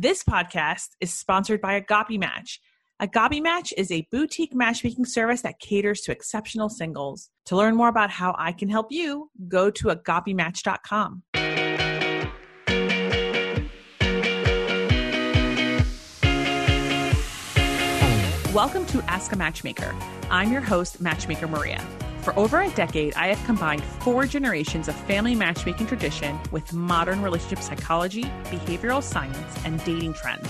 This podcast is sponsored by Agape Match. Agape Match is a boutique matchmaking service that caters to exceptional singles. To learn more about how I can help you, go to agapematch.com. Welcome to Ask a Matchmaker. I'm your host, Matchmaker Maria. For over a decade, I have combined four generations of family matchmaking tradition with modern relationship psychology, behavioral science, and dating trends.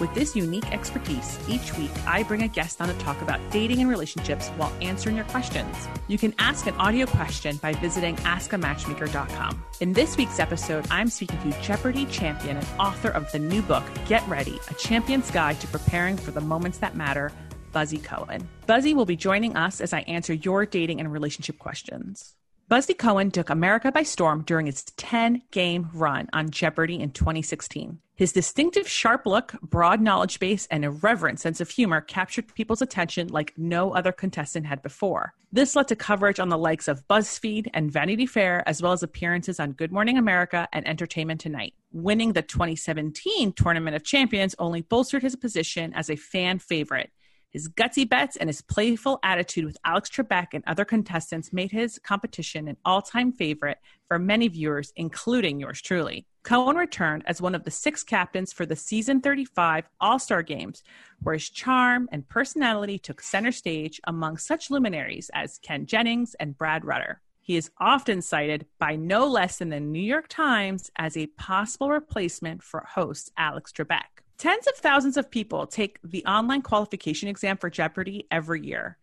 With this unique expertise, each week I bring a guest on to talk about dating and relationships while answering your questions. You can ask an audio question by visiting askamatchmaker.com. In this week's episode, I'm speaking to Jeopardy champion and author of the new book, Get Ready A Champion's Guide to Preparing for the Moments That Matter, Buzzy Cohen. Buzzy will be joining us as I answer your dating and relationship questions. Buzzy Cohen took America by storm during its 10 game run on Jeopardy in 2016. His distinctive sharp look, broad knowledge base, and irreverent sense of humor captured people's attention like no other contestant had before. This led to coverage on the likes of BuzzFeed and Vanity Fair, as well as appearances on Good Morning America and Entertainment Tonight. Winning the 2017 Tournament of Champions only bolstered his position as a fan favorite. His gutsy bets and his playful attitude with Alex Trebek and other contestants made his competition an all time favorite for many viewers, including yours truly. Cohen returned as one of the six captains for the season 35 All Star Games, where his charm and personality took center stage among such luminaries as Ken Jennings and Brad Rutter. He is often cited by no less than the New York Times as a possible replacement for host Alex Trebek. Tens of thousands of people take the online qualification exam for Jeopardy every year,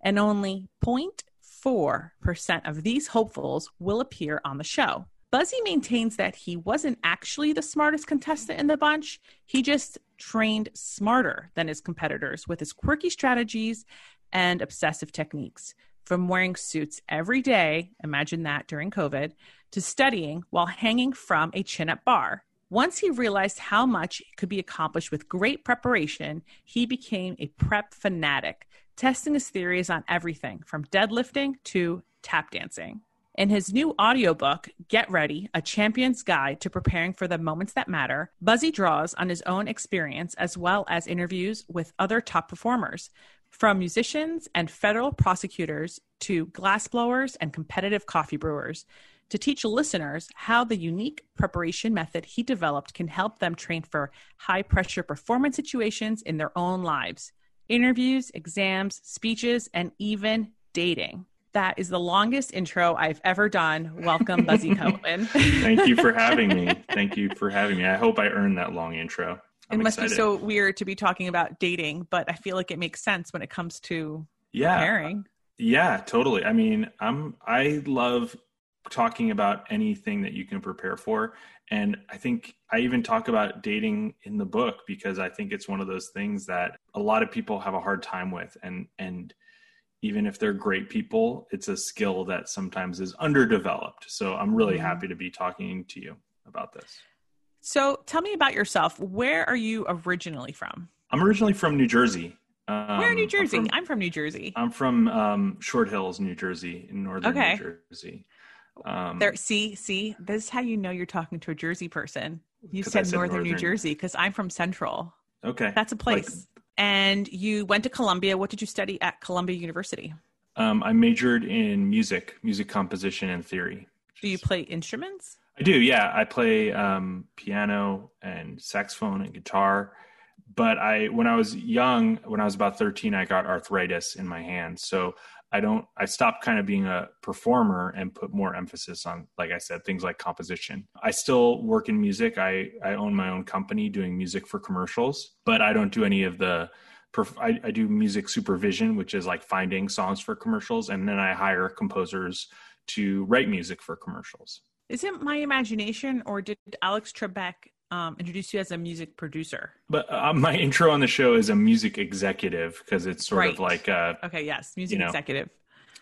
and only 0.4% of these hopefuls will appear on the show. Buzzy maintains that he wasn't actually the smartest contestant in the bunch. He just trained smarter than his competitors with his quirky strategies and obsessive techniques. From wearing suits every day, imagine that during COVID, to studying while hanging from a chin up bar. Once he realized how much could be accomplished with great preparation, he became a prep fanatic, testing his theories on everything from deadlifting to tap dancing. In his new audiobook, Get Ready A Champion's Guide to Preparing for the Moments That Matter, Buzzy draws on his own experience as well as interviews with other top performers, from musicians and federal prosecutors to glassblowers and competitive coffee brewers to teach listeners how the unique preparation method he developed can help them train for high pressure performance situations in their own lives interviews, exams, speeches, and even dating. That is the longest intro I've ever done. Welcome, Buzzy Cohen. Thank you for having me. Thank you for having me. I hope I earned that long intro. I'm it must excited. be so weird to be talking about dating, but I feel like it makes sense when it comes to yeah. preparing. Yeah, totally. I mean, I'm I love talking about anything that you can prepare for. And I think I even talk about dating in the book because I think it's one of those things that a lot of people have a hard time with. And, and even if they're great people, it's a skill that sometimes is underdeveloped. So I'm really mm-hmm. happy to be talking to you about this. So tell me about yourself. Where are you originally from? I'm originally from New Jersey. Um, Where in New Jersey? I'm from, I'm from New Jersey. I'm from um, Short Hills, New Jersey, in northern okay. New Jersey. Um, there, see, see, this is how you know you're talking to a Jersey person. You said, said northern, northern, New Jersey because I'm from Central. Okay, that's a place. Like, and you went to Columbia. What did you study at Columbia University? Um, I majored in music, music composition, and theory. Do you play instruments? I do. Yeah, I play um, piano and saxophone and guitar. But I, when I was young, when I was about 13, I got arthritis in my hand. So I don't I stopped kind of being a performer and put more emphasis on like I said things like composition. I still work in music. I I own my own company doing music for commercials, but I don't do any of the I, I do music supervision, which is like finding songs for commercials, and then I hire composers to write music for commercials. Is it my imagination, or did Alex Trebek um, introduce you as a music producer? But uh, my intro on the show is a music executive because it's sort right. of like a okay, yes, music you know, executive.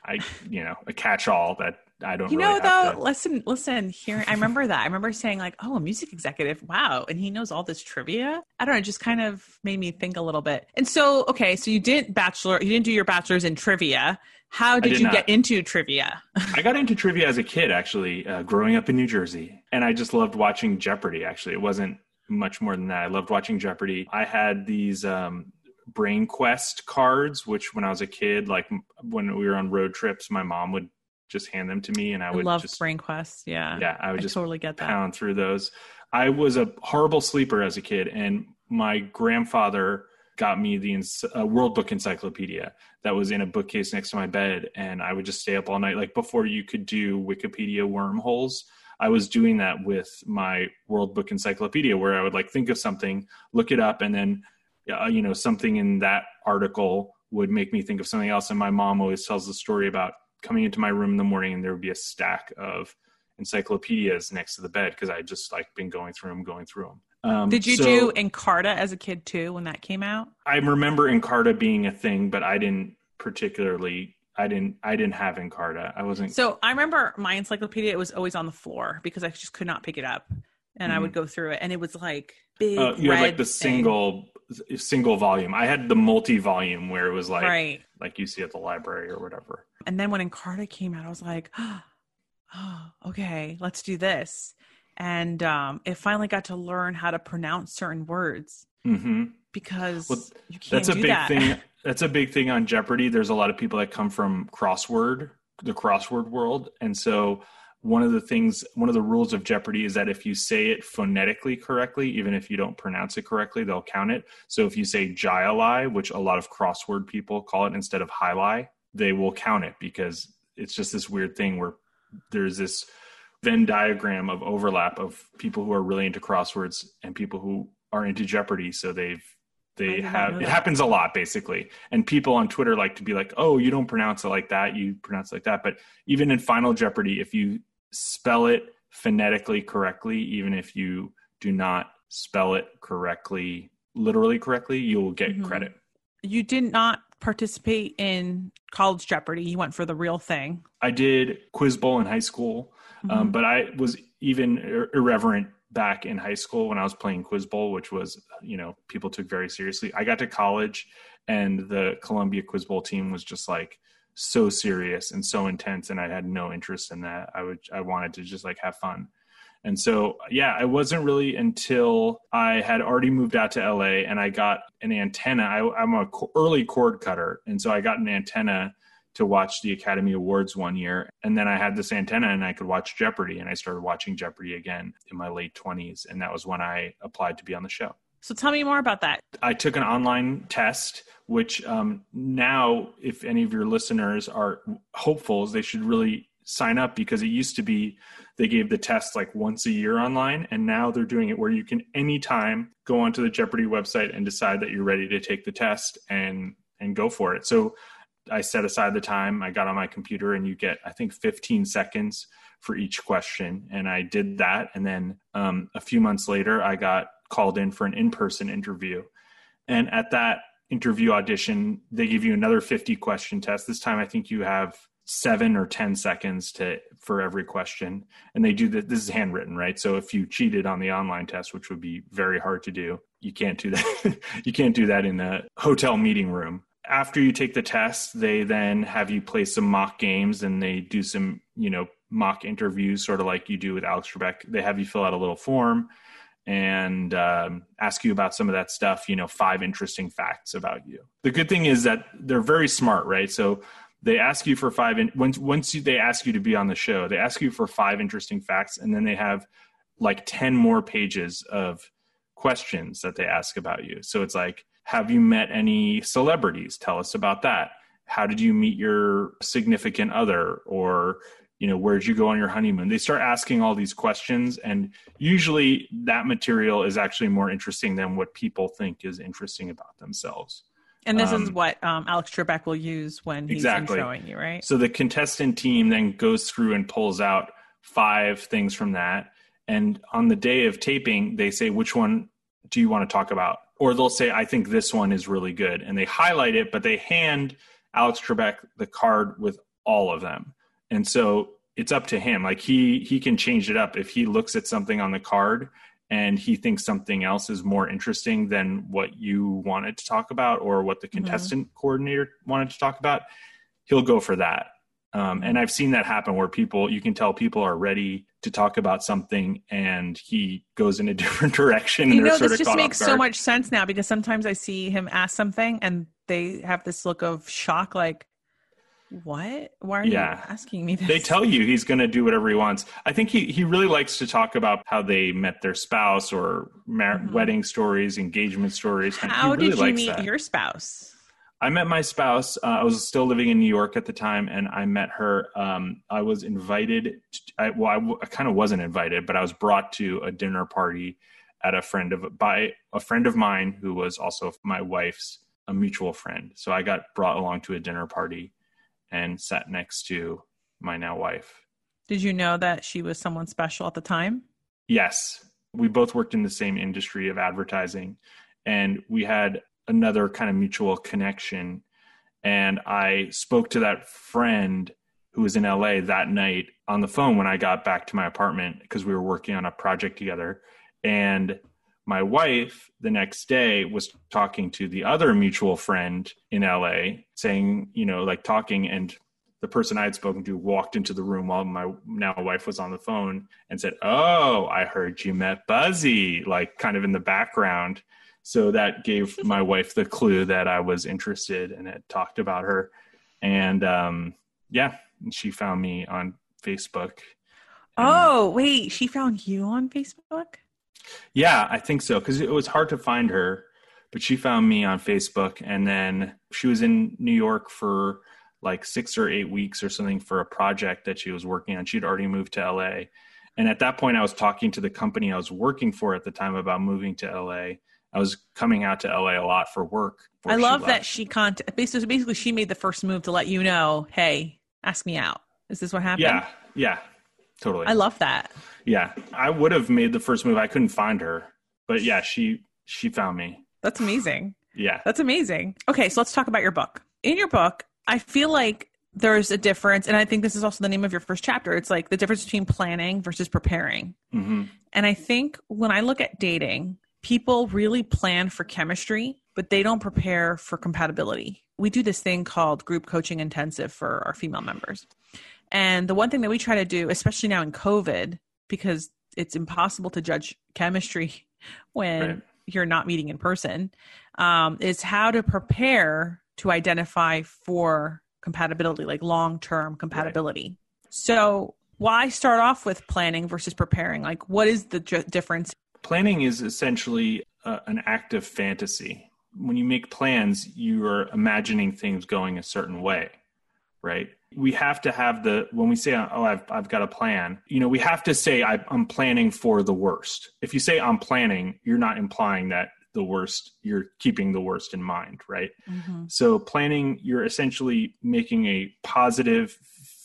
I you know a catch-all that I don't. You really know though, to... listen, listen. Here, I remember that. I remember saying like, "Oh, a music executive, wow!" And he knows all this trivia. I don't know. It just kind of made me think a little bit. And so, okay, so you didn't bachelor, you didn't do your bachelor's in trivia. How did, did you not. get into trivia? I got into trivia as a kid, actually, uh, growing up in New Jersey, and I just loved watching Jeopardy. Actually, it wasn't much more than that. I loved watching Jeopardy. I had these um, Brain Quest cards, which when I was a kid, like when we were on road trips, my mom would just hand them to me, and I would love just Brain Quest. Yeah, yeah, I would I just totally get that. pound through those. I was a horrible sleeper as a kid, and my grandfather got me the uh, World Book Encyclopedia that was in a bookcase next to my bed, and I would just stay up all night. Like before you could do Wikipedia wormholes, I was doing that with my World Book Encyclopedia, where I would like think of something, look it up, and then uh, you know something in that article would make me think of something else. And my mom always tells the story about coming into my room in the morning and there would be a stack of encyclopedias next to the bed because I just like been going through them, going through them. Um, Did you so do Encarta as a kid too when that came out? I remember Encarta being a thing, but I didn't particularly. I didn't. I didn't have Encarta. I wasn't. So I remember my encyclopedia. It was always on the floor because I just could not pick it up, and I would go through it, and it was like big. uh, you had like the thing. single single volume. I had the multi volume where it was like right? like you see at the library or whatever. And then when Encarta came out, I was like, oh, okay, let's do this. And um, it finally got to learn how to pronounce certain words hmm because Well, you can't That's a big that. thing. That's a big thing on Jeopardy. There's a lot of people that come from crossword, the crossword world, and so one of the things, one of the rules of Jeopardy is that if you say it phonetically correctly, even if you don't pronounce it correctly, they'll count it. So if you say Jyali, which a lot of crossword people call it instead of highlight, they will count it because it's just this weird thing where there's this Venn diagram of overlap of people who are really into crosswords and people who are into Jeopardy. So they've they have it happens a lot basically and people on twitter like to be like oh you don't pronounce it like that you pronounce it like that but even in final jeopardy if you spell it phonetically correctly even if you do not spell it correctly literally correctly you'll get Mhm. credit You did not participate in College Jeopardy. You went for the real thing. i did quiz bowl in high school um, Mhm. but i was even ir- irreverent back in high school when i was playing quiz bowl which was you know people took very seriously i got to college and the columbia quiz bowl team was just like so serious and so intense and i had no interest in that i would i wanted to just like have fun and so yeah it wasn't really until i had already moved out to la and i got an antenna I, i'm a early cord cutter and so i got an antenna to watch the Academy Awards one year. And then I had this antenna and I could watch Jeopardy. And I started watching Jeopardy again in my late 20s. And that was when I applied to be on the show. So tell me more about that. I took an online test, which um, now, if any of your listeners are hopefuls, they should really sign up because it used to be they gave the test like once a year online. And now they're doing it where you can anytime go onto the Jeopardy website and decide that you're ready to take the test and and go for it. So I set aside the time. I got on my computer, and you get, I think, 15 seconds for each question. And I did that. And then um, a few months later, I got called in for an in person interview. And at that interview audition, they give you another 50 question test. This time, I think you have seven or 10 seconds to for every question and they do that this is handwritten right so if you cheated on the online test which would be very hard to do you can't do that you can't do that in a hotel meeting room after you take the test, they then have you play some mock games and they do some, you know, mock interviews, sort of like you do with Alex Trebek. They have you fill out a little form and um, ask you about some of that stuff, you know, five interesting facts about you. The good thing is that they're very smart, right? So they ask you for five, in, once, once you, they ask you to be on the show, they ask you for five interesting facts and then they have like 10 more pages of questions that they ask about you. So it's like, have you met any celebrities? Tell us about that. How did you meet your significant other? Or, you know, where'd you go on your honeymoon? They start asking all these questions. And usually that material is actually more interesting than what people think is interesting about themselves. And this is Um, what um, Alex Trebek will use when he's Exactly. introing you, right? So the contestant team then goes through and pulls out five things from that. And on the day of taping, they say, which one do you want to talk about? Or they'll say, I think this one is really good. And they highlight it, but they hand Alex Trebek the card with all of them. And so it's up to him. Like he he can change it up if he looks at something on the card and he thinks something else is more interesting than what you wanted to talk about or what the contestant coordinator wanted to talk about, he'll go for that. Um, and I've seen that happen where people, you can tell people are ready to talk about something and he goes in a different direction. You know, this just makes so much sense now because sometimes I see him ask something and they have this look of shock, like, what? Why are yeah. you asking me this? They tell you he's going to do whatever he wants. I think he, he really likes to talk about how they met their spouse or mar- mm-hmm. wedding stories, engagement stories. How really did you meet that. your spouse? I met my spouse. Uh, I was still living in New York at the time, and I met her. Um, I was invited. To, I, well, I, w- I kind of wasn't invited, but I was brought to a dinner party at a friend of by a friend of mine who was also my wife's a mutual friend. So I got brought along to a dinner party and sat next to my now wife. Did you know that she was someone special at the time? Yes. We both worked in the same industry of advertising and we had another kind of mutual connection. And I spoke to that friend who was in LA that night on the phone when I got back to my apartment because we were working on a project together. And my wife the next day was talking to the other mutual friend in LA saying, you know, like talking and the person I had spoken to walked into the room while my now wife was on the phone and said, "Oh, I heard you met Buzzy," like kind of in the background. So that gave my wife the clue that I was interested and had talked about her. And um, yeah, she found me on Facebook. Oh, wait, she found you on Facebook? Yeah, I think so because it was hard to find her, but she found me on Facebook, and then she was in New York for like six or eight weeks or something for a project that she was working on. She'd already moved to LA, and at that point, I was talking to the company I was working for at the time about moving to LA. I was coming out to LA a lot for work. I love that she contact basically basically she made the first move to let you know, hey, ask me out. Is this what happened? Yeah, yeah, totally. I love that. Yeah, I would have made the first move. I couldn't find her, but yeah, she she found me. That's amazing. Yeah, that's amazing. Okay, so let's talk about your book. In your book, I feel like there's a difference, and I think this is also the name of your first chapter. It's like the difference between planning versus preparing. Mm-hmm. And I think when I look at dating, people really plan for chemistry, but they don't prepare for compatibility. We do this thing called group coaching intensive for our female members. And the one thing that we try to do, especially now in COVID, because it's impossible to judge chemistry when right. you're not meeting in person, um, is how to prepare to identify for compatibility, like long term compatibility. Right. So, why start off with planning versus preparing? Like, what is the j- difference? Planning is essentially uh, an act of fantasy. When you make plans, you are imagining things going a certain way, right? we have to have the when we say oh I've I've got a plan you know we have to say I, am planning for the worst if you say I'm planning you're not implying that the worst you're keeping the worst in mind right mm-hmm. so planning you're essentially making a positive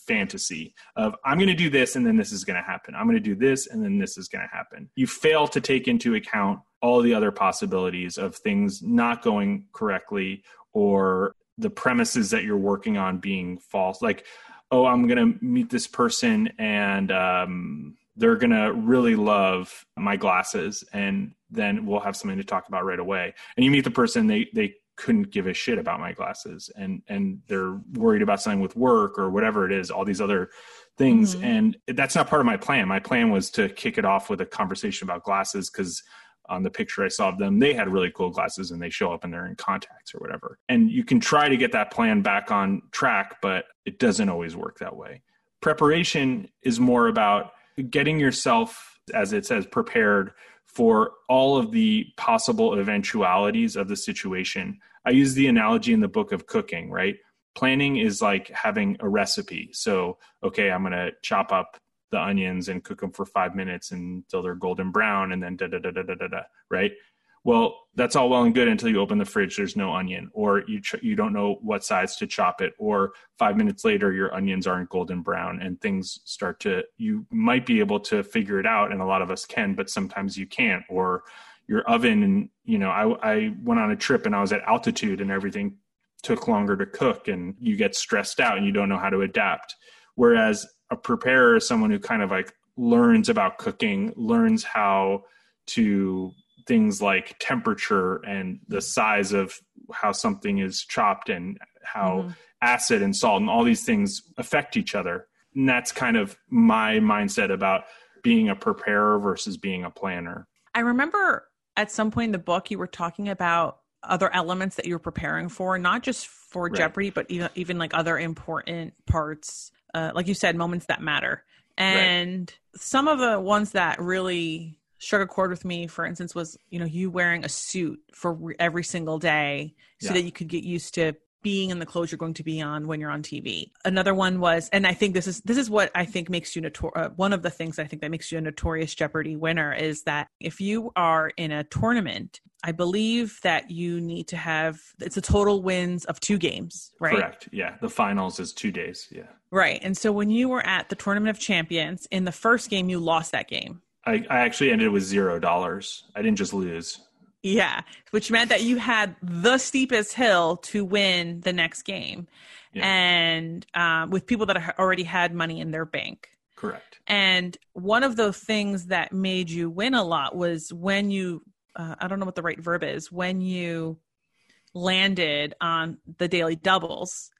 fantasy of I'm going to do this and then this is going to happen I'm going to do this and then this is going to happen you fail to take into account all the other possibilities of things not going correctly or the premises that you're working on being false. Like oh i'm going to meet this person and um, they're going to really love my glasses and then we'll have something to talk about right away. And you meet the person they they couldn't give a shit about my glasses and and they're worried about something with work or whatever it is all these other things. Mm-hmm. and that's not part of my plan. My plan was to kick it off with a conversation about glasses because on the picture I saw of them, they had really cool glasses and they show up and they're in contacts or whatever. And you can try to get that plan back on track, but it doesn't always work that way. Preparation is more about getting yourself, as it says, prepared for all of the possible eventualities of the situation. I use the analogy in the book of cooking, right? Planning is like having a recipe. So, okay, I'm going to chop up the onions and cook them for five minutes until they're golden brown and then da da da da da da da right? Well that's all well and good until you open the fridge there's no onion or you ch- you don't know what size to chop it or 5 minutes later your onions aren't golden brown and things start to you might be able to figure it out and a lot of us can but sometimes you can't or your oven and you know I I went on a trip and I was at altitude and everything took longer to cook and you get stressed out and you don't know how to adapt. Whereas a preparer is someone who kind of like learns about cooking, learns how to things like temperature and the size of how something is chopped and how mm-hmm. acid and salt and all these things affect each other. And that's kind of my mindset about being a preparer versus being a planner. I remember at some point in the book you were talking about other elements that you were preparing for, not just for right. Jeopardy, but even even like other important parts, uh, like you said, moments that matter. And right. some of the ones that really struck a chord with me, for instance, was you know you wearing a suit for every single day so yeah. that you could get used to being in the clothes you're going to be on when you're on TV. Another one was, and I think this is this is what I think makes you notor- uh, one of the things I think that makes you a notorious Jeopardy winner is that if you are in a tournament, I believe that you need to have it's a total wins of two games, right? Correct. Yeah, the finals is two days. Yeah. Right, and so when you were at the tournament of champions in the first game, you lost that game. I, I actually ended with zero dollars. I didn't just lose. Yeah, which meant that you had the steepest hill to win the next game, yeah. and um, with people that already had money in their bank. Correct. And one of the things that made you win a lot was when you, uh, I don't know what the right verb is, when you landed on the daily doubles,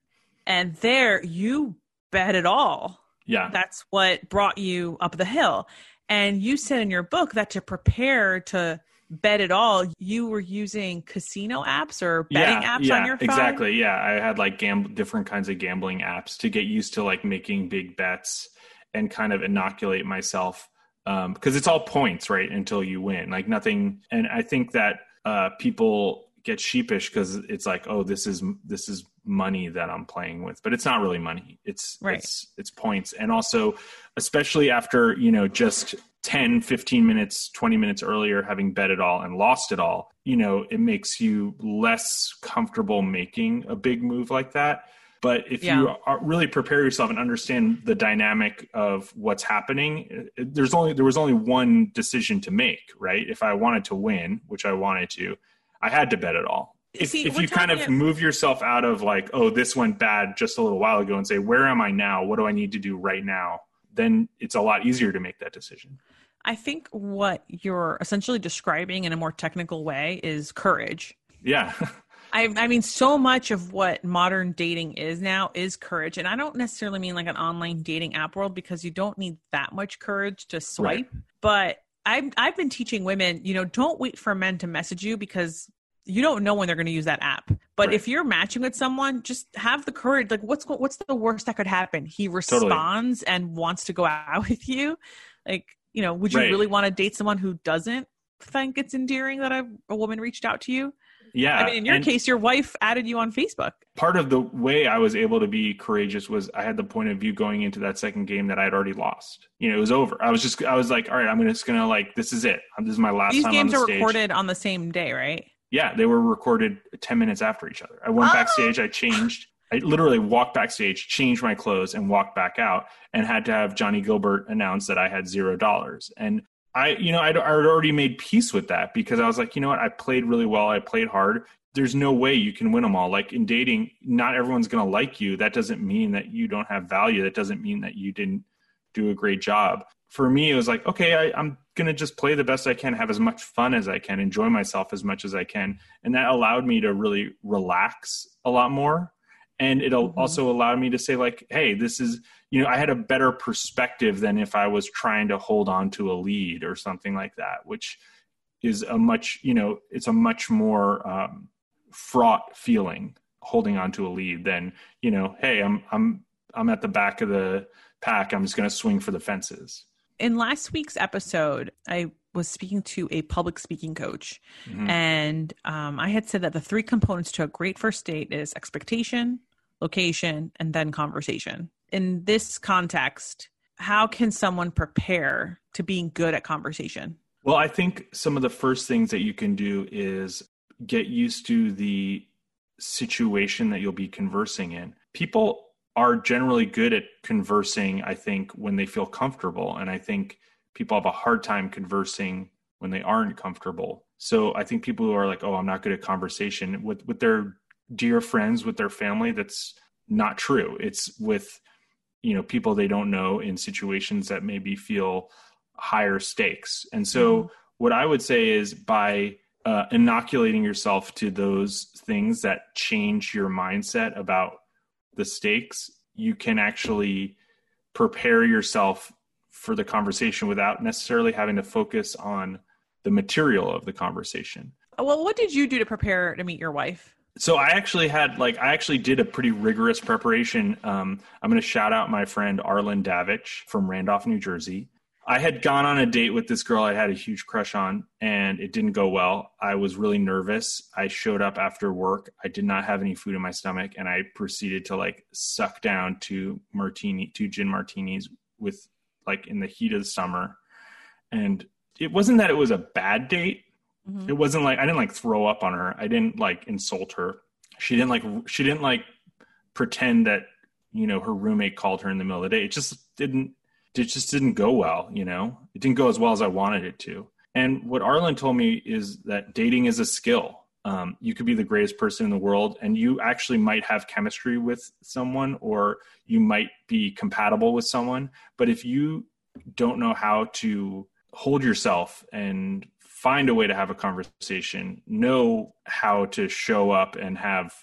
and there you bet it all. Yeah. That's what brought you up the hill. And you said in your book that to prepare to bet at all, you were using casino apps or betting yeah, apps yeah, on your phone. Exactly. Yeah. I had like gam- different kinds of gambling apps to get used to like making big bets and kind of inoculate myself. Um, because it's all points, right? Until you win. Like nothing. And I think that uh, people get sheepish because it's like, oh, this is this is money that I'm playing with, but it's not really money. It's right. it's it's points, and also, especially after you know just 10, 15 minutes, 20 minutes earlier, having bet it all and lost it all, you know, it makes you less comfortable making a big move like that. But if yeah. you really prepare yourself and understand the dynamic of what's happening, there's only there was only one decision to make, right? If I wanted to win, which I wanted to, I had to bet it all. If, See, if you kind of move yourself out of like, oh, this went bad just a little while ago and say, where am I now? What do I need to do right now? Then it's a lot easier to make that decision. I think what you're essentially describing in a more technical way is courage. Yeah. I, I, mean, so much of what modern dating is now is courage. And I don't necessarily mean like an online dating app world because you don't need that much courage to swipe. Right. But I've I've been teaching women, you know, don't wait for men to message you because you don't know when they're going to use that app. But right. if you're matching with someone, just have the courage. Like, what's what's the worst that could happen? He responds totally. and wants to go out with you. Like, you know, would you right. really want to date someone who doesn't think it's endearing that a, a woman reached out to you? Yeah. I mean, in your case, your wife added you on Facebook. Part of the way I was able to be courageous was I had the point of view going into that second game that I had already lost. You know, it was over. I was just, I was like, all right, I'm just going to like, this is it. This is my last These games the are stage. recorded on the same day, right? Yeah. They were recorded 10 minutes after each other. I went oh. backstage, I changed. I literally walked backstage, changed my clothes, and walked back out, and had to have Johnny Gilbert announce that I had zero dollars. And I, you know, I'd, I'd already made peace with that because I was like, you know what, I played really well, I played hard there's no way you can win them all. Like in dating, not everyone's going to like you. That doesn't mean that you don't have value. That doesn't mean that you didn't do a great job. For me, it was like, okay, I, I'm going to just play the best I can, have as much fun as I can, enjoy myself as much as I can. And that allowed me to really relax a lot more. And it mm-hmm. also allow me to say, like, hey, this is, you know, I had a better perspective than if I was trying to hold on to a lead or something like that, which is a much, you know, it's a much more, um, fraught feeling holding on to a lead than you know hey i'm i'm i'm at the back of the pack i'm just going to swing for the fences in last week's episode i was speaking to a public speaking coach mm-hmm. and um, i had said that the three components to a great first date is expectation location and then conversation in this context how can someone prepare to being good at conversation well i think some of the first things that you can do is get used to the situation that you'll be conversing in. People are generally good at conversing, I think, when they feel comfortable. And I think people have a hard time conversing when they aren't comfortable. So I think people who are like, oh, I'm not good at conversation with, with their dear friends, with their family, that's not true. It's with, you know, people they don't know in situations that maybe feel higher stakes. And so mm-hmm. what I would say is by uh, inoculating yourself to those things that change your mindset about the stakes, you can actually prepare yourself for the conversation without necessarily having to focus on the material of the conversation. Well, what did you do to prepare to meet your wife? So I actually had like I actually did a pretty rigorous preparation. Um, I'm going to shout out my friend Arlen Davich from Randolph, New Jersey. I had gone on a date with this girl I had a huge crush on, and it didn't go well. I was really nervous. I showed up after work. I did not have any food in my stomach, and I proceeded to like suck down two martini, two gin martinis with like in the heat of the summer. And it wasn't that it was a bad date. Mm-hmm. It wasn't like I didn't like throw up on her. I didn't like insult her. She didn't like she didn't like pretend that you know her roommate called her in the middle of the day. It just didn't it just didn't go well, you know. It didn't go as well as I wanted it to. And what Arlen told me is that dating is a skill. Um, you could be the greatest person in the world, and you actually might have chemistry with someone, or you might be compatible with someone. But if you don't know how to hold yourself and find a way to have a conversation, know how to show up and have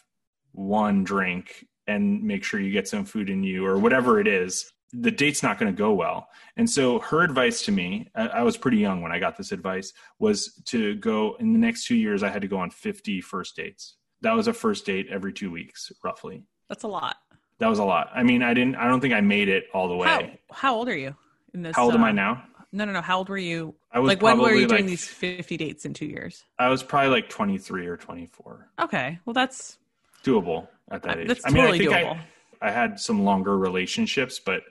one drink and make sure you get some food in you or whatever it is, the date's not going to go well. And so her advice to me, I, was pretty young when I got this advice, was to go in the next two years, I had to go on 50 first dates. That was a first date every two weeks, roughly. That's a lot. That was a lot. I mean, I didn't, I don't think I made it all the way. How, how old are you in this? How old uh, am I uh, now? No, no, no. How old were you? I was like, when were you doing these 50 dates in two years? I was probably like 23 or 24. Okay. Well, that's doable at that uh, age. That's I mean, totally I think doable. I, I had some longer relationships, but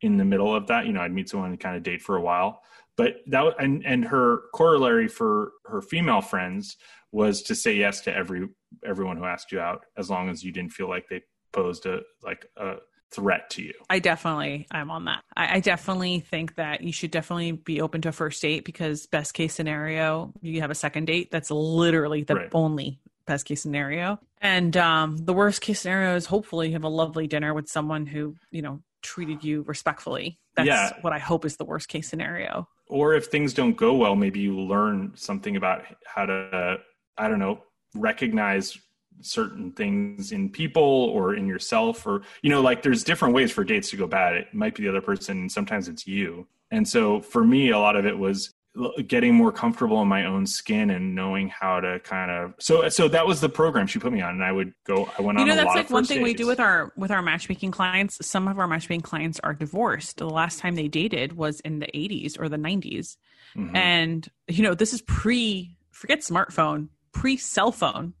in the middle of that, you know, I'd meet someone and kind of date for a while. But that and and her corollary for her female friends was to say yes to every everyone who asked you out, as long as you didn't feel like they posed a like a threat to you. I definitely I'm on that. I, I, definitely think that you should definitely be open to a first date because best case scenario, you have a second date. That's literally the right. only best case scenario. And um, the worst case scenario is hopefully you have a lovely dinner with someone who, you know, treated you respectfully. That's yeah. what I hope is the worst case scenario. Or if things don't go well, maybe you learn something about how to, I don't know, recognize certain things in people or in yourself or you know like there's different ways for dates to go bad it might be the other person sometimes it's you and so for me a lot of it was getting more comfortable in my own skin and knowing how to kind of so so that was the program she put me on and i would go i went on. you on know that's like one thing dates. we do with our with our matchmaking clients some of our matchmaking clients are divorced the last time they dated was in the 80s or the 90s mm-hmm. and you know this is pre forget smartphone pre cell phone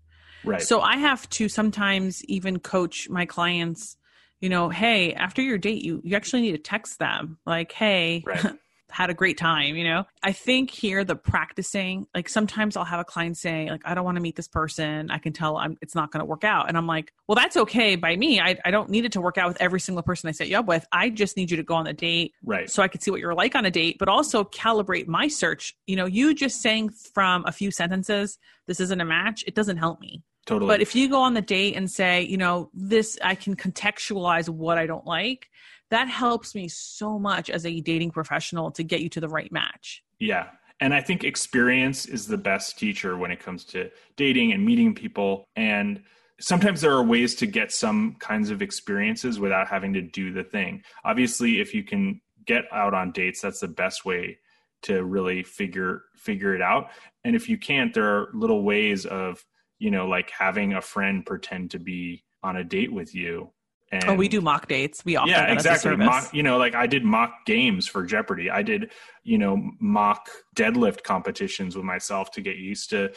right so i have to sometimes even coach my clients you know hey after your date you you actually need to text them like hey right. had a great time, you know? I think here the practicing, like sometimes I'll have a client say, like, I don't want to meet this person. I can tell I'm it's not going to work out. And I'm like, well, that's okay by me. I, I don't need it to work out with every single person I set you up with. I just need you to go on the date. Right. So I could see what you're like on a date, but also calibrate my search. You know, you just saying from a few sentences, this isn't a match, it doesn't help me. Totally. But if you go on the date and say, you know, this, I can contextualize what I don't like, that helps me so much as a dating professional to get you to the right match. Yeah. And I think experience is the best teacher when it comes to dating and meeting people. And sometimes there are ways to get some kinds of experiences without having to do the thing. Obviously, if you can get out on dates, that's the best way to really figure figure it out. And if you can't, there are little ways of, you know, like having a friend pretend to be on a date with you and oh, we do mock dates. We offer yeah, exactly. Mock, you know, like I did mock games for Jeopardy. I did, you know, mock deadlift competitions with myself to get used to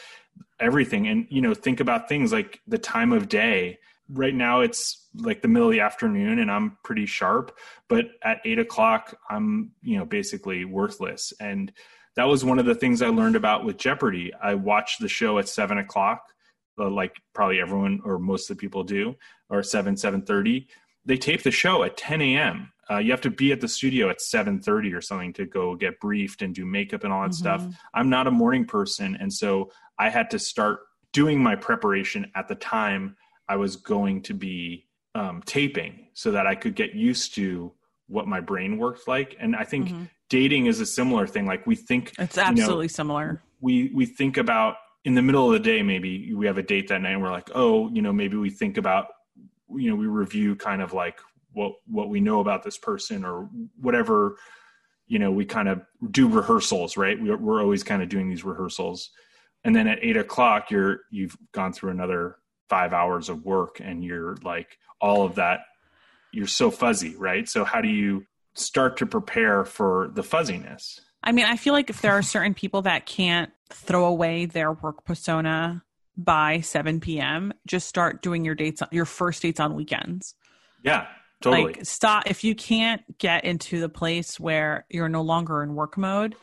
everything. And you know, think about things like the time of day. Right now, it's like the middle of the afternoon, and I'm pretty sharp. But at eight o'clock, I'm you know basically worthless. And that was one of the things I learned about with Jeopardy. I watched the show at seven o'clock like probably everyone or most of the people do, or 7, 7.30. They tape the show at 10 a.m. Uh, you have to be at the studio at 7.30 or something to go get briefed and do makeup and all that mm-hmm. stuff. I'm not a morning person. And so I had to start doing my preparation at the time I was going to be um, taping so that I could get used to what my brain worked like. And I think mm-hmm. dating is a similar thing. Like we think it's absolutely you know, similar. We we think about in the middle of the day, maybe we have a date that night and we're like, oh, you know, maybe we think about, you know, we review kind of like what, what we know about this person or whatever you know, we kind of do rehearsals, right? We're, we're always kind of doing these rehearsals. And then at eight o'clock, you're, you've gone through another five hours of work and you're like, all of that, you're so fuzzy, right? So how do you start to prepare for the fuzziness? I mean, I feel like if there are certain people that can't throw away their work persona by 7 p.m., just start doing your dates, your first dates on weekends. Yeah, totally. Like, stop. If you can't get into the place where you're no longer in work mode,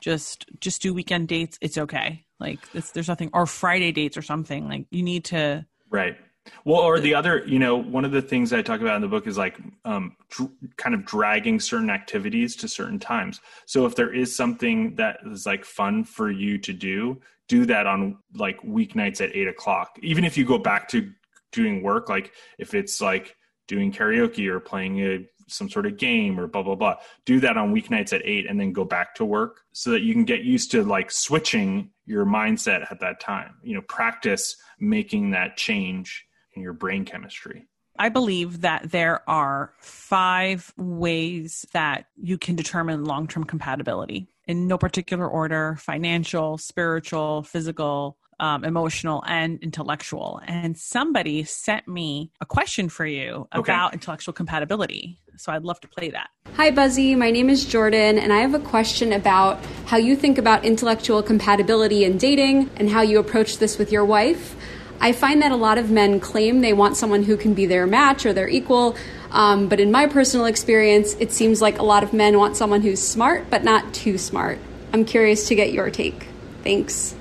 just just do weekend dates. It's okay. Like, there's nothing, or Friday dates or something. Like, you need to. Right. Well, or the other, you know, one of the things I talk about in the book is like um, dr- kind of dragging certain activities to certain times. So if there is something that is like fun for you to do, do that on like weeknights at eight o'clock. Even if you go back to doing work, like if it's like doing karaoke or playing a some sort of game or blah blah blah do that on weeknights at 8 and then go back to work so that you can get used to like switching your mindset at that time you know practice making that change in your brain chemistry? I believe that there are five ways that you can determine long term compatibility in no particular order financial, spiritual, physical, um, emotional, and intellectual. And somebody sent me a question for you Okay. about intellectual compatibility. So I'd love to play that. Hi, Buzzy. My name is Jordan, and I have a question about how you think about intellectual compatibility in dating and how you approach this with your wife. I find that a lot of men claim they want someone who can be their match or their equal, um, but in my personal experience, it seems like a lot of men want someone who's smart but not too smart. I'm curious to get your take. Thanks.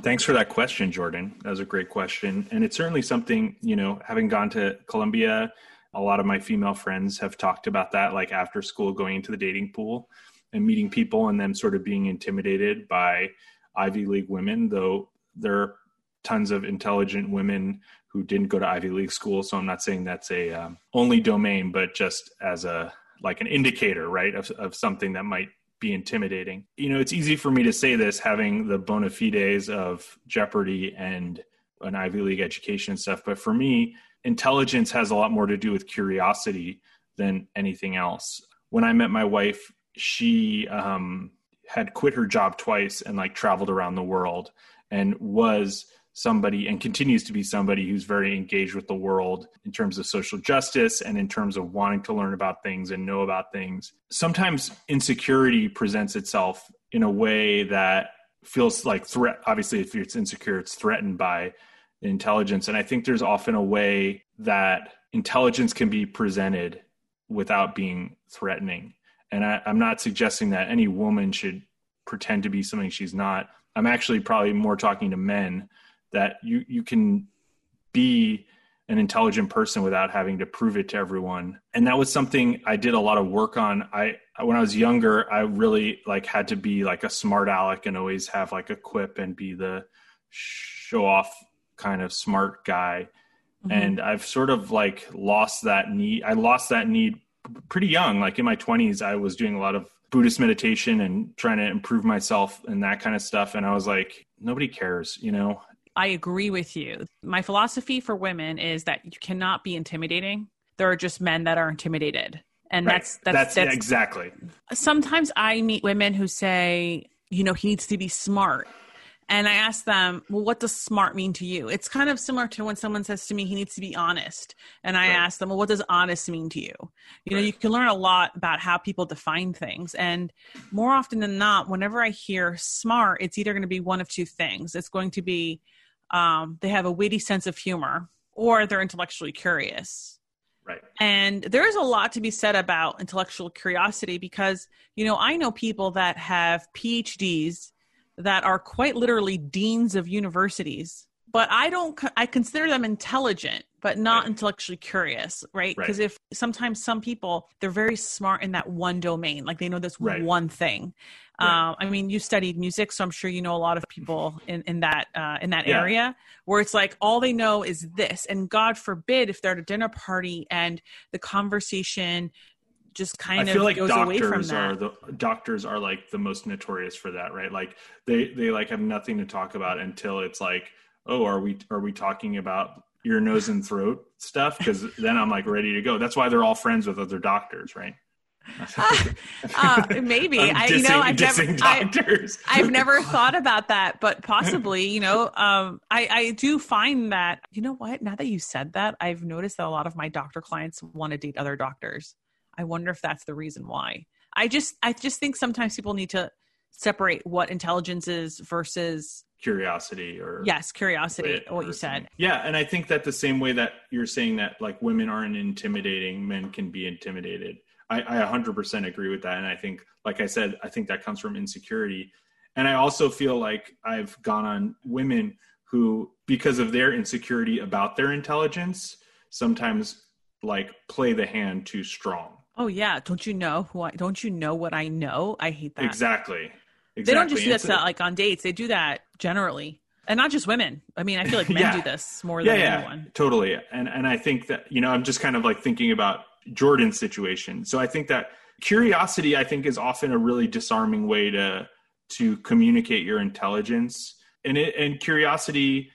Thanks for that question, Jordan. That was a great question. And it's certainly something, you know, having gone to Columbia, a lot of my female friends have talked about that, like after school, going into the dating pool and meeting people and then sort of being intimidated by Ivy League women, though there are tons of intelligent women who didn't go to Ivy League school. So I'm not saying that's a um, only domain, but just as a like an indicator, right, of, of something that might be intimidating. You know, it's easy for me to say this having the bona fides of Jeopardy and an Ivy League education and stuff, but for me, intelligence has a lot more to do with curiosity than anything else. When I met my wife, she um, had quit her job twice and like traveled around the world and was somebody and continues to be somebody who's very engaged with the world in terms of social justice and in terms of wanting to learn about things and know about things. Sometimes insecurity presents itself in a way that feels like threat. Obviously, if it's insecure, it's threatened by intelligence. And I think there's often a way that intelligence can be presented without being threatening. And I, I'm not suggesting that any woman should pretend to be something she's not. I'm actually probably more talking to men that you you can be an intelligent person without having to prove it to everyone. And that was something i did a lot of work on. I when i was younger i really like had to be like a smart aleck and always have like a quip and be the show off kind of smart guy. Mm-hmm. and i've sort of like lost that need i lost that need pretty young. Like in my 20s i was doing a lot of buddhist meditation and trying to improve myself and that kind of stuff. And i was like nobody cares you know I agree with you. My philosophy for women is that you cannot be intimidating. There are just men that are intimidated. And right. that's, that's, that's, that's exactly. Sometimes I meet women who say, you know, he needs to be smart. And I ask them, well, what does smart mean to you? It's kind of similar to when someone says to me, he needs to be honest. And I right. ask them, well, what does honest mean to you? You know, you can learn a lot about how people define things. And more often than not, whenever I hear smart, it's either going to be one of two things. It's going to be um, they have a witty sense of humor, or they're intellectually curious. Right. And there is a lot to be said about intellectual curiosity because, you know, I know people that have PhDs that are quite literally deans of universities, but I don't, I consider them intelligent, but not right. intellectually curious, right? Because right. if sometimes some people, they're very smart in that one domain, like they know this right. one thing. Uh, I mean, you studied music, so I'm sure you know a lot of people in in that uh, in that yeah. area where it's like all they know is this, and God forbid if they're at a dinner party and the conversation just kind I feel of like goes away from that. Are the doctors are like the most notorious for that, right? Like they they like have nothing to talk about until it's like, oh, are we are we talking about ear, nose, and throat stuff? Because then I'm like ready to go. That's why they're all friends with other doctors, right? uh, maybe I, you know, I've never, I, I've never thought about that, but possibly, you know, um, I, I do find that, you know what, now that you said that, I've noticed that a lot of my doctor clients want to date other doctors. I wonder if that's the reason why. I just, I just think sometimes people need to separate what intelligence is versus curiosity or yes curiosity what you said. yeah and i think that the same way that you're saying that like women aren't intimidating men can be intimidated. I, I 100% agree with that and i think like i said i think that comes from insecurity. And i also feel like i've gone on women who because of their insecurity about their intelligence sometimes like play the hand too strong. Oh yeah. Don't you know who i don't you know what i know? I hate that. Exactly. Exactly. They don't just do that so, like on dates. They do that generally, and not just women. I mean, I feel like men yeah. do this more than yeah, anyone. Totally. And and I think that you know, I'm just kind of like thinking about Jordan's situation. So I think that curiosity, I think, is often a really disarming way to to communicate your intelligence, and it and curiosity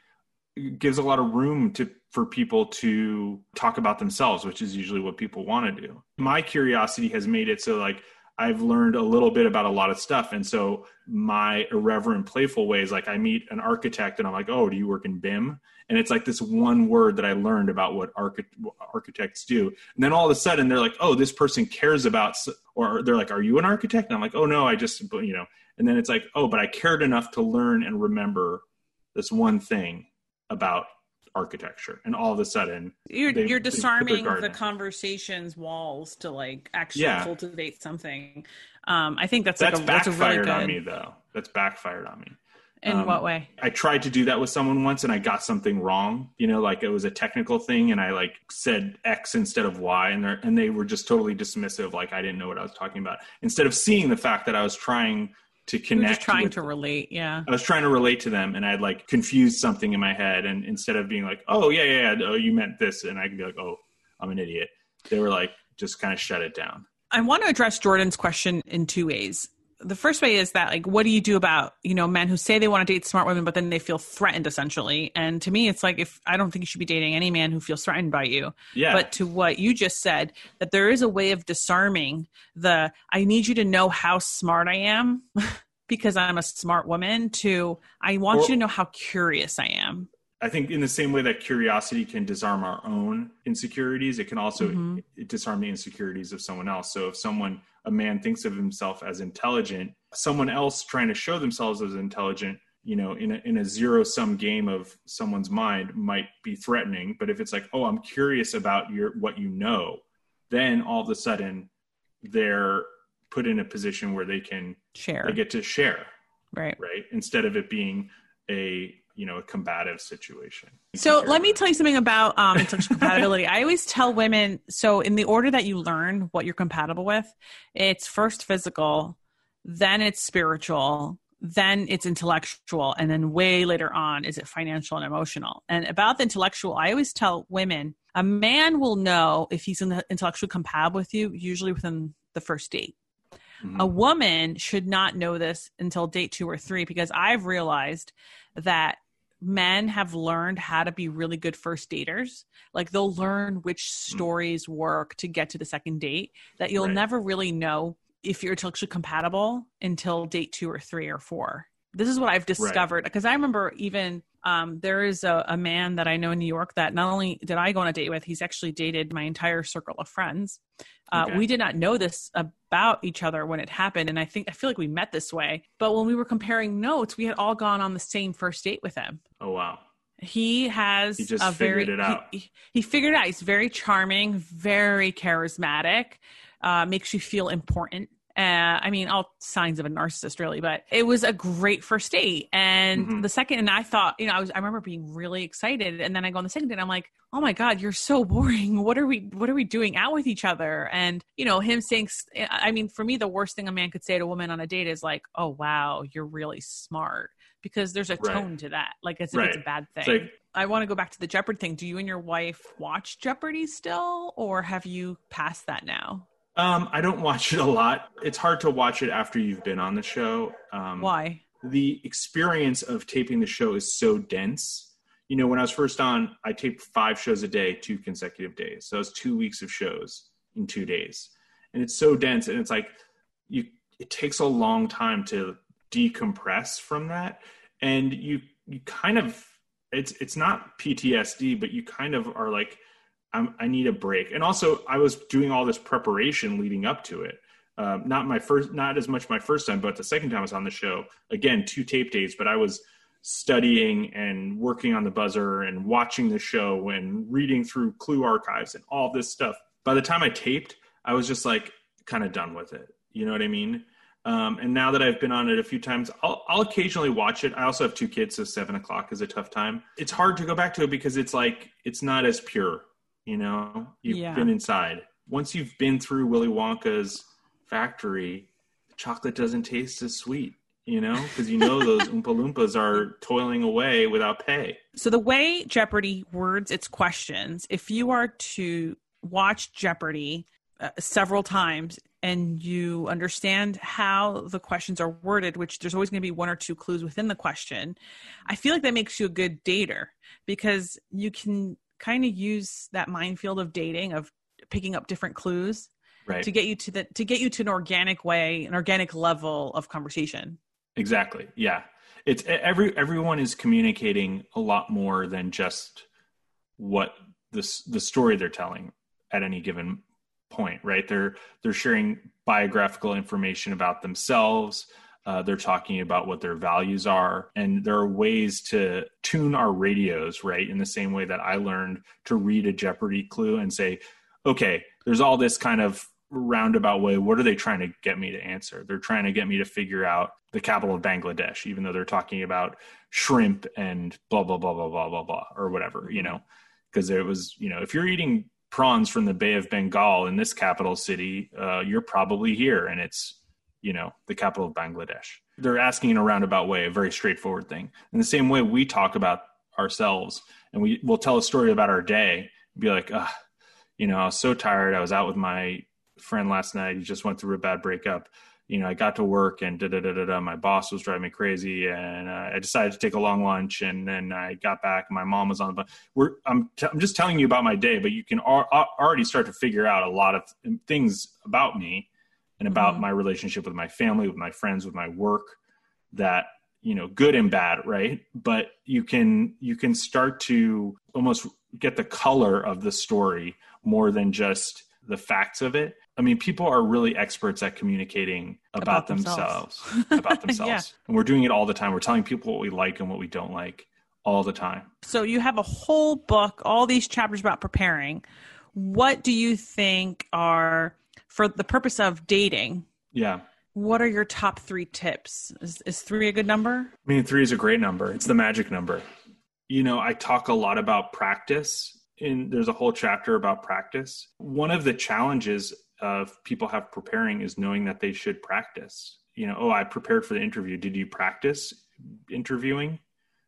gives a lot of room to for people to talk about themselves, which is usually what people want to do. My curiosity has made it so like I've learned a little bit about a lot of stuff. And so my irreverent, playful ways, like I meet an architect and I'm like, oh, do you work in BIM? And it's like this one word that I learned about what, archi- what architects do. And then all of a sudden they're like, oh, this person cares about, or they're like, are you an architect? And I'm like, oh, no, I just, you know, and then it's like, oh, but I cared enough to learn and remember this one thing about architecture. And all of a sudden you're they, you're disarming the conversations walls to like actually yeah. cultivate something. Um i think that's that's like a, backfired that's a really good... on me though. That's backfired on me. In um, what way? I tried to do that with someone once and i got something wrong. You know like it was a technical thing and i like said x instead of y and they and they were just totally dismissive like i didn't know what i was talking about. Instead of seeing the fact that i was trying to connect. Just trying with, to relate, yeah. I was trying to relate to them, and I'd like confused something in my head, and instead of being like, "Oh yeah, yeah, yeah, oh you meant this," and I could be like, "Oh, I'm an idiot," they were like, just kind of shut it down. I want to address Jordan's question in two ways. The first way is that like, what do you do about you know men who say they want to date smart women, but then they feel threatened essentially? And to me, it's like if I don't think you should be dating any man who feels threatened by you. Yeah. But to what you just said, that there is a way of disarming the I need you to know how smart I am. because I'm a smart woman to I want or, you to know how curious I am. I think in the same way that curiosity can disarm our own insecurities, it can also mm-hmm. disarm the insecurities of someone else. So if someone, a man thinks of himself as intelligent, someone else trying to show themselves as intelligent, you know, in a, in a zero sum game of someone's mind might be threatening. But if it's like, oh, I'm curious about your, what you know, then all of a sudden they're put in a position where they can share they get to share right right instead of it being a you know a combative situation. So let me tell you something about um, intellectual compatibility. I always tell women so in the order that you learn what you're compatible with it's first physical then it's spiritual then it's intellectual and then way later on is it financial and emotional. And about the intellectual i always tell women a man will know if he's intellectually compatible with you usually within the first date. Mm-hmm. A woman should not know this until date two or three because I've realized that men have learned how to be really good first daters. Like they'll learn which mm. stories work to get to the second date that you'll right. never really know if you're intellectually compatible until date two or three or four. This is what I've discovered because right. I remember even um, there is a, a, man that I know in New York that not only did I go on a date with, he's actually dated my entire circle of friends. Uh, okay. We did not know this about each other when it happened, and I think I feel like we met this way. But when we were comparing notes, we had all gone on the same first date with him. Oh wow! He has he just a figured very, it out. He, he, figured it out. He's very charming, very charismatic, uh, makes you feel important uh, I mean, all signs of a narcissist, really, but it was a great first date. And mm-hmm. the second, and I thought, you know, I was, I remember being really excited. And then I go on the second date, and I'm like, oh my God, you're so boring. What are we, what are we doing out with each other? And, you know, him saying, I mean, for me, the worst thing a man could say to a woman on a date is like, oh, wow, you're really smart. Because there's a right. tone to that, like as if right. it's a bad thing. Like, I want to go back to the Jeopardy thing. Do you and your wife watch Jeopardy still, or have you passed that now? Um, I don't watch it a lot. It's hard to watch it after you've been on the show. Um, Why? The experience of taping the show is so dense. You know, when I was first on, I taped five shows a day, two consecutive days. So it was two weeks of shows in two days. and it's so dense and it's like you it takes a long time to decompress from that and you you kind of it's it's not PTSD but you kind of are like I'm, i need a break and also I was doing all this preparation leading up to it um, not my first not as much my first time but the second time I was on the show again two tape days but I was studying and working on the buzzer and watching the show and reading through clue archives and all this stuff by the time I taped I was just like kind of done with it you know what I mean um, and now that I've been on it a few times, I'll, I'll, occasionally watch it. I also have two kids, so seven o'clock is a tough time. It's hard to go back to it because it's like it's not as pure. You know, you've yeah. been inside. Once you've been through Willy Wonka's factory, the chocolate doesn't taste as sweet. You know, because you know those Oompa Loompas are toiling away without pay. So the way Jeopardy words its questions, if you are to watch Jeopardy uh, several times and you understand how the questions are worded, which there's always going to be one or two clues within the question, I feel like that makes you a good dater because you can kind of use that minefield of dating of picking up different clues right. to get you to the to get you to an organic way, an organic level of conversation. Exactly. Yeah. It's every everyone is communicating a lot more than just what this the story they're telling at any given point, right? They're they're sharing biographical information about themselves. Uh, they're talking about what their values are, and there are ways to tune our radios, right? In the same way that I learned to read a Jeopardy clue and say, okay, there's all this kind of roundabout way. What are they trying to get me to answer? They're trying to get me to figure out the capital of Bangladesh, even though they're talking about shrimp and blah blah blah blah blah blah blah or whatever, you know, because it was, you know, if you're eating prawns from the Bay of Bengal in this capital city, uh, you're probably here, and it's you know the capital of Bangladesh. They're asking in a roundabout way, a very straightforward thing. In the same way, we talk about ourselves, and we will tell a story about our day, be like, ah, you know, I was so tired. I was out with my friend last night. He just went through a bad breakup you know, I got to work and da da da da da. My boss was driving me crazy, and uh, I decided to take a long lunch. And then I got back, my mom was on. But we're I'm t- I'm just telling you about my day, but you can al- already start to figure out a lot of things about me and about mm-hmm. my relationship with my family, with my friends, with my work. That you know, good and bad, right? But you can you can start to almost get the color of the story more than just the facts of it I mean, people are really experts at communicating about, about themselves, themselves about themselves. yeah. And we're doing it all the time. We're telling people what we like and what we don't like all the time. So you have a whole book, all these chapters about preparing. What do you think are, for the purpose of dating? Yeah. What are your top three tips? Is, is three a good number? I mean, three is a great number. It's the magic number. You know, I talk a lot about practice. and there's a whole chapter about practice. One of the challenges of people have preparing is knowing that they should practice. You know, oh, I prepared for the interview. Did you practice interviewing?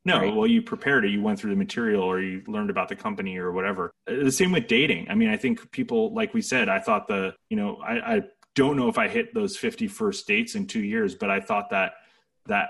No, right. well, you prepared it. You went through the material or you learned about the company or whatever. Uh, the same with dating. I mean, I think people, like we said, I thought the, you know, I, I don't know if I hit those 50 first dates in two years, but I thought that that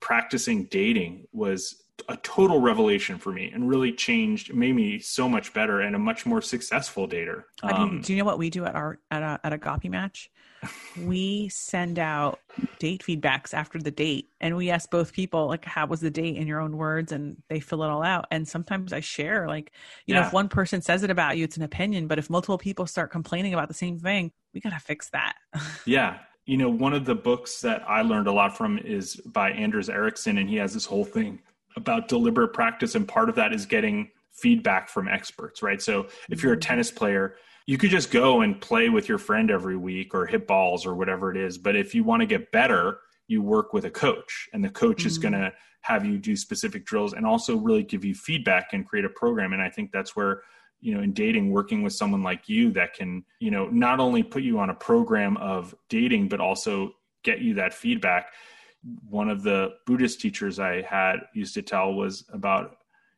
practicing dating was a total revelation for me and really changed, made me so much better and a much more successful dater. Um, I mean, do you know what we do at our at a at Agape Match? we send out date feedbacks after the date, and we ask both people like, "How was the date?" in your own words, and they fill it all out. And sometimes I share, like, you yeah. know, if one person says it about you, it's an opinion, but if multiple people start complaining about the same thing, we gotta fix that. yeah, you know, one of the books that I learned a lot from is by Anders Ericsson, and he has this whole thing about deliberate practice and part of that is getting feedback from experts right so if you're a mm-hmm. tennis player you could just go and play with your friend every week or hit balls or whatever it is but if you want to get better you work with a coach and the coach mm-hmm. is going to have you do specific drills and also really give you feedback and create a program and i think that's where you know in dating working with someone like you that can you know not only put you on a program of dating but also get you that feedback one of the Buddhist teachers I had used to tell was about,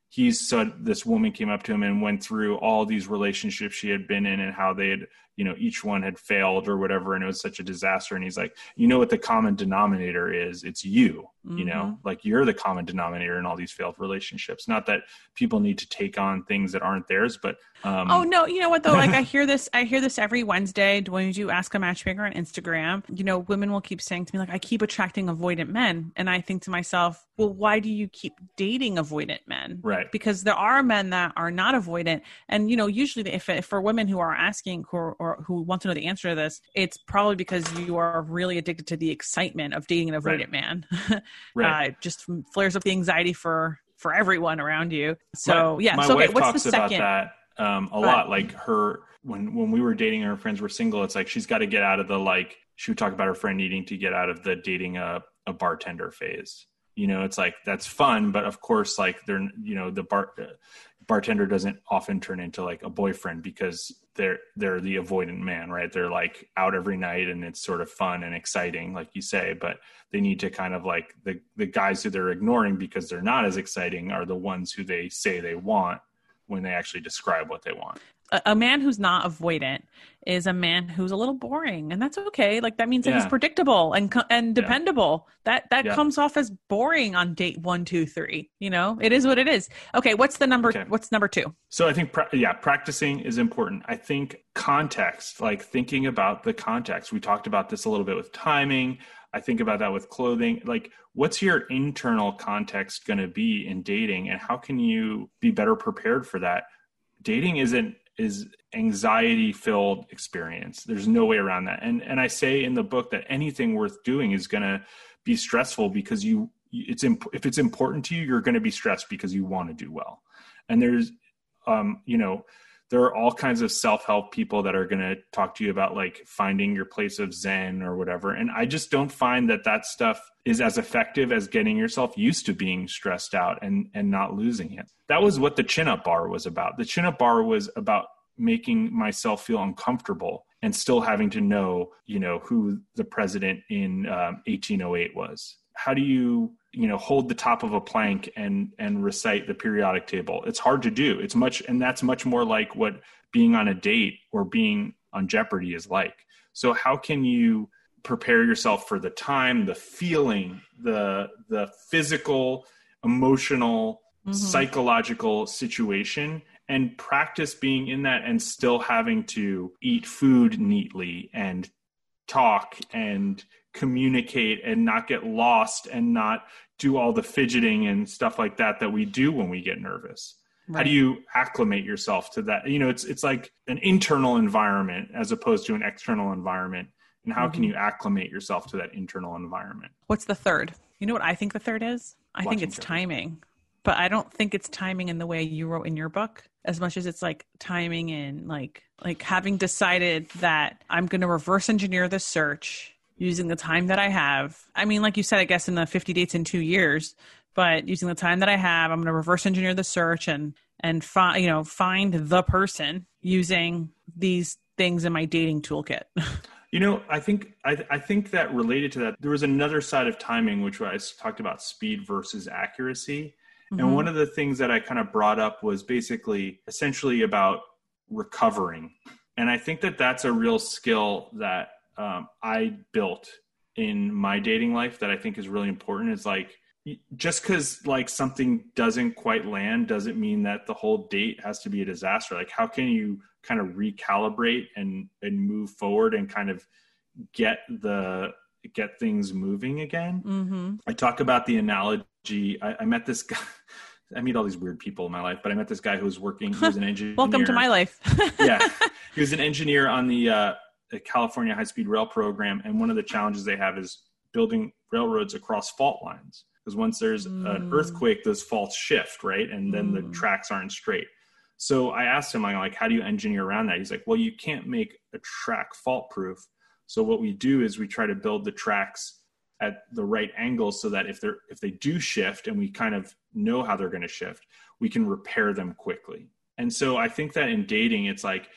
he said this woman came up to him and went through all these relationships she had been in and how they had you know each one had failed or whatever and it was such a disaster. And he's like you know what the common denominator is? It's you mm-hmm. you know? Mm-hmm. like you're the common denominator in all these failed relationships. Not that people need to take on things that aren't theirs but um oh no you know what though? Like i hear this i hear this every wednesday. When you do ask a matchmaker on instagram you know women will keep saying to me like i keep attracting avoidant men. And i think to myself well why do you keep dating avoidant men? Right. Because there are men that are not avoidant. And you know usually if, if for women who are asking who are, who want to know the answer to this, it's probably because you are really addicted to the excitement of dating an avoidant right. man. right. Uh, just flares up the anxiety for for everyone around you. So my, yeah. My so okay, what's the second? About that um, a lot. Like her when when we were dating, her friends were single. It's like she's got to get out of the like. She would talk about her friend needing to get out of the dating a a bartender phase you know it's like that's fun but of course like they're you know the bar bartender doesn't often turn into like a boyfriend because they're they're the avoidant man right? They're like out every night and it's sort of fun and exciting like you say but they need to kind of like the the guys who they're ignoring because they're not as exciting are the ones who they say they want when they actually describe what they want a, man who's not avoidant is a man who's a little boring and that's okay like that means that he's predictable and and dependable yeah. that that yeah. comes off as boring on date one two three you know it is what it is okay what's the number okay. what's number two so i think yeah practicing is important i think context like thinking about the context we talked about this a little bit with timing I think about that with clothing. Like, what's your internal context going to be in dating, and how can you be better prepared for that? Dating isn't is anxiety filled experience. There's no way around that. And and I say in the book that anything worth doing is going to be stressful because you it's imp- if it's important to you, you're going to be stressed because you want to do well. And there's um you know there are all kinds of self-help people that are going to talk to you about like finding your place of zen or whatever. And i just don't find that that stuff is as effective as getting yourself used to being stressed out and and not losing it. That was what the chin up bar was about. The chin up bar was about making myself feel uncomfortable and still having to know you know who the president in um, 1808 was. How do you you know hold the top of a plank and and recite the periodic table. It's hard to do. It's much and that's much more like what being on a date or being on jeopardy is like. So how can you prepare yourself for the time the feeling the the physical emotional mm-hmm. psychological situation and practice being in that and still having to eat food neatly and talk and communicate and not get lost and not do all the fidgeting and stuff like that that we do when we get nervous. Right. how do you acclimate yourself to that? You know it's it's like an internal environment as opposed to an external environment. And how mm-hmm. can you acclimate yourself to that internal environment? What's the third? You know what i think the third is? I Watching think it's timing. But i don't think it's timing in the way you wrote in your book as much as it's like timing in like like having decided that i'm going to reverse engineer the search using the time that I have. I mean, like you said, I guess in the 50 dates in two years, but using the time that I have, I'm going to reverse engineer the search and and find you know find the person using these things in my dating toolkit. you know, I think I, I think that related to that, there was another side of timing, which I talked about speed versus accuracy. Mm-hmm. And one of the things that I kind of brought up was basically essentially about recovering. And I think that that's a real skill that um, I built in my dating life that I think is really important is like just because like something doesn't quite land doesn't mean that the whole date has to be a disaster. Like how can you kind of recalibrate and and move forward and kind of get the get things moving again? Mm-hmm. I talk about the analogy. I, I met this guy. I meet all these weird people in my life, but I met this guy who was working. He was an engineer. Welcome to my life. yeah, he was an engineer on the uh, the California High Speed Rail program, and one of the challenges they have is building railroads across fault lines. Because once there's mm. an earthquake, those faults shift, right, and then mm. the tracks aren't straight. So I asked him, like, how do you engineer around that? He's like, well, you can't make a track fault proof. So what we do is we try to build the tracks at the right angle so that if they're if they do shift and we kind of know how they're going to shift, we can repair them quickly. And so I think that in dating, it's like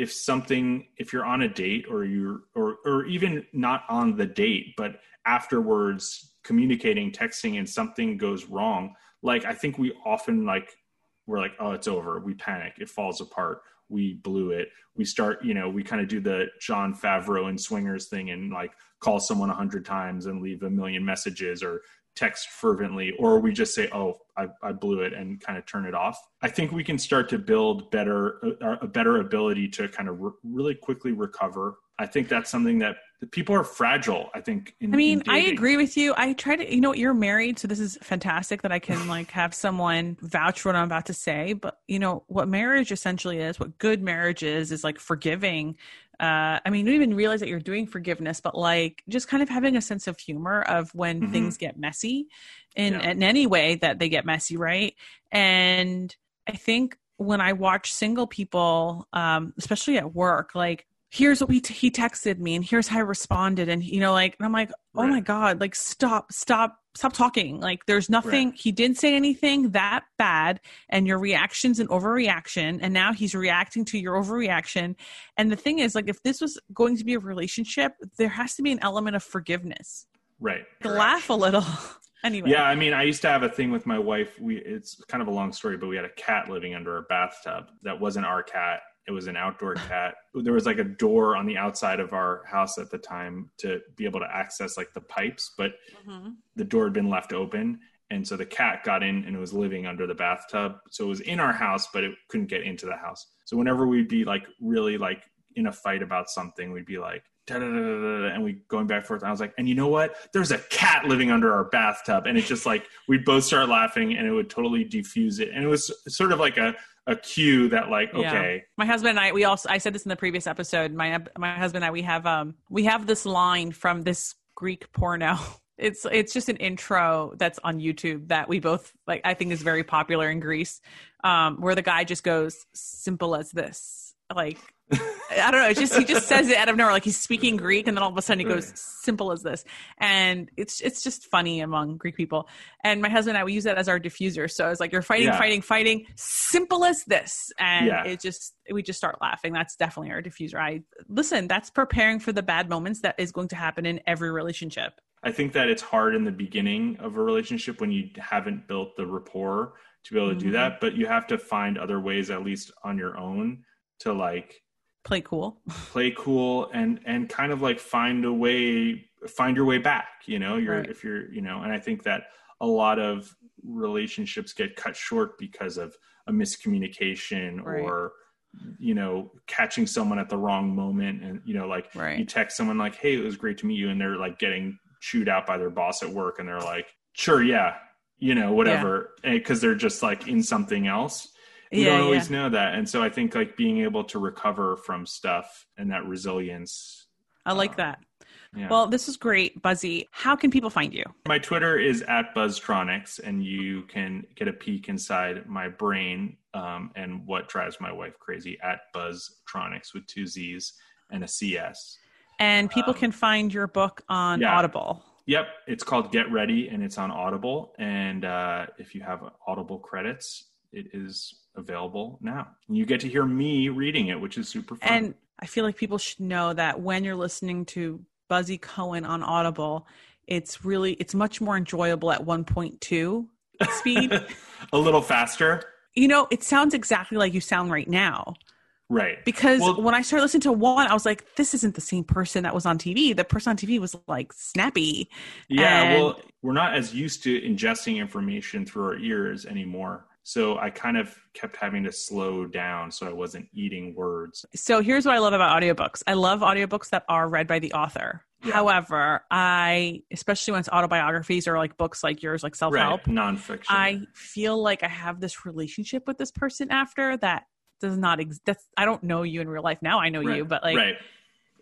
if something if you're on a date or you're or or even not on the date but afterwards communicating texting and something goes wrong like i think we often like we're like, oh, it's over. We panic. It falls apart. We blew it. We start, you know, we kind of do the Jon Favreau and Swingers thing and like call someone a hundred times and leave a million messages or text fervently, or we just say, oh, I, I blew it and kind of turn it off. I think we can start to build better, a, a better ability to kind of re- really quickly recover. I think that's something that people are fragile i think in, i mean i agree with you i try to you know you're married so this is fantastic that i can like have someone vouch for what i'm about to say but you know what marriage essentially is what good marriage is is like forgiving uh, I mean, you don't even realize that you're doing forgiveness, but like just kind of having a sense of humor of when mm-hmm. things get messy in, yeah. in any way that they get messy, right? And I think when I watch single people, um, especially at work, like here's what we t- he texted me and here's how I responded and you know like and I'm like oh right. my god like stop stop stop talking. Like there's nothing right. he didn't say anything that bad and your reaction's an overreaction and now he's reacting to your overreaction. And the thing is like if this was going to be a relationship there has to be an element of forgiveness. Right. Laugh a little. Anyway. Yeah i mean i used to have a thing with my wife. We it's kind of a long story but we had a cat living under our bathtub that wasn't our cat it was an outdoor cat. There was like a door on the outside of our house at the time to be able to access like the pipes, but mm-hmm. the door had been left open. And so the cat got in and it was living under the bathtub. So it was in our house, but it couldn't get into the house. So whenever we'd be like really like in a fight about something, we'd be like, and we going back and forth. And I was like, and you know what? There's a cat living under our bathtub, and it's just like we'd both start laughing, and it would totally defuse it. And it was sort of like a a cue that like okay. Yeah. my husband and i we also i said this in the previous episode my my husband and i we have um we have this line from this greek porno. It's it's just an intro that's on youtube that we both like i think is very popular in greece um where the guy just goes simple as this. Like I don't know. It's just he just says it out of nowhere, like he's speaking Greek, and then all of a sudden he goes simple as this, and it's it's just funny among Greek people. And my husband and I we use that as our diffuser. So it's like you're fighting, yeah. fighting, fighting, simple as this, and yeah. it just we just start laughing. That's definitely our diffuser. I listen. That's preparing for the bad moments that is going to happen in every relationship. I think that it's hard in the beginning of a relationship when you haven't built the rapport to be able to mm-hmm. do that, but you have to find other ways, at least on your own, to like play cool play cool and and kind of like find a way find your way back you know you're right. if you're you know and i think that a lot of relationships get cut short because of a miscommunication right. or you know catching someone at the wrong moment and you know like right. you text someone like hey it was great to meet you and they're like getting chewed out by their boss at work and they're like sure yeah you know whatever eh, because yeah. they're just like in something else you yeah, don't always yeah. know that and so i think like being able to recover from stuff and that resilience i like uh, that yeah. Well, this is great, Buzzy. How can people find you? My Twitter is at Buzztronics, and you can get a peek inside my brain um, and what drives my wife crazy at Buzztronics with two Z's and a CS. And people um, can find your book on yeah. Audible. Yep, it's called Get Ready, and it's on Audible. And uh, if you have Audible credits, it is available now. You get to hear me reading it, which is super fun. And I feel like people should know that when you're listening to Buzzy Cohen on Audible, it's really it's much more enjoyable at 1.2 speed. a little faster. You know, it sounds exactly like you sound right now. Right. Because well, when I started listening to one, I was like, this isn't the same person that was on TV. The person on TV was like snappy. Yeah. And... well, we're not as used to ingesting information through our ears anymore. So I kind of kept having to slow down so I wasn't eating words. So here's what I love about audiobooks I love audiobooks that are read by the author. Yeah. However, I, especially when it's autobiographies or like books like yours, like self help, right. nonfiction, I feel like I have this relationship with this person after that does not exist. That's, I don't know you in real life. Now I know right. you, but like, right.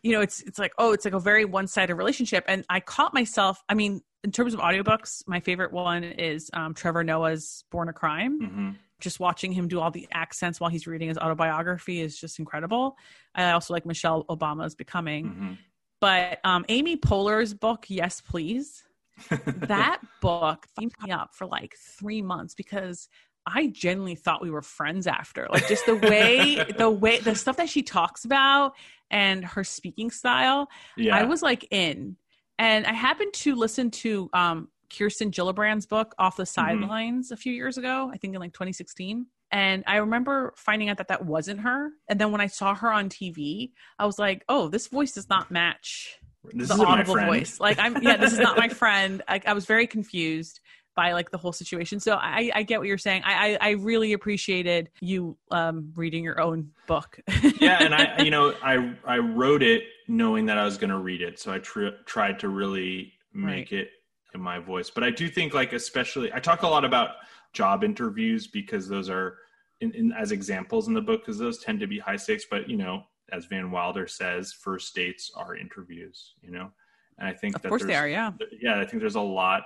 you know, it's, it's like, oh, it's like a very one sided relationship. And I caught myself, I mean, in terms of audiobooks, my favorite one is um, Trevor Noah's Born a Crime. Mm-hmm. Just watching him do all the accents while he's reading his autobiography is just incredible. I also like Michelle Obama's Becoming. Mm-hmm. But um, Amy Poehler's book, Yes Please, that book themed me up for like three months because I genuinely thought we were friends after. Like just the way, the way, the stuff that she talks about and her speaking style, yeah. I was like in. And I happened to listen to um, Kirsten Gillibrand's book, Off the mm-hmm. Sidelines, mm-hmm. a few years ago, I think in like 2016. And I remember finding out that that wasn't her. And then when I saw her on TV, I was like, oh, this voice does not match This the audible voice. Like I'm yeah, this is not my friend. I, I was very confused by like the whole situation. So I, I get what you're saying. I, I, I really appreciated you um, reading your own book. yeah, and I, you know, I I wrote it knowing that I was going to read it, so I tr- tried to really make Right. it in my voice. But I do think, like, especially, I talk a lot about job interviews because those are, in, in as examples in the book, because those tend to be high stakes. But you know, as Van Wilder says, first dates are interviews. You know, and I think of that course they are. Yeah. yeah, I think there's a lot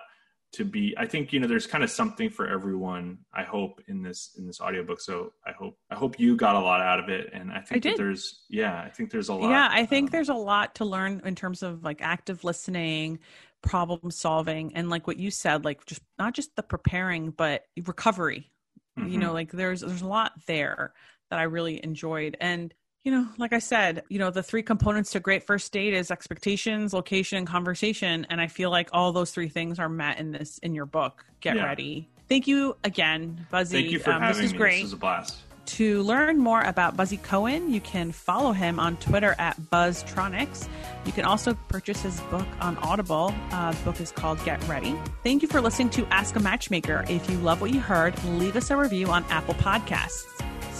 to be I think you know there's kind of something for everyone I hope in this in this audiobook so I hope I hope you got a lot out of it and I think I that there's yeah I think there's a lot Yeah, I think um, there's a lot to learn in terms of like active listening, problem solving, and like what you said, like just not just the preparing, but recovery. You mhm. know, like there's there's a lot there that I really enjoyed. And, you know, like I said, you know, the three components to great first date is expectations, location, and conversation. And I feel like all those three things are met in this in your book. Get Yeah. ready. Thank you again, Buzzy. thank you for Um, having this is me great. this is a blast To learn more about Buzzy Cohen, you can follow him on Twitter at BuzzTronics. You can also purchase his book on Audible. Uh, the book is called Get Ready. Thank you for listening to Ask a Matchmaker. If you love what you heard, leave us a review on Apple Podcasts.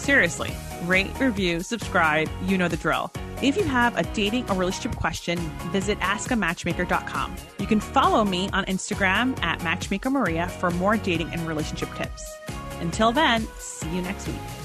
Seriously, rate, review, subscribe. You know the drill. If you have a dating or relationship question, visit askamatchmaker.com. You can follow me on Instagram at Matchmaker Maria for more dating and relationship tips. Until then, see you next week.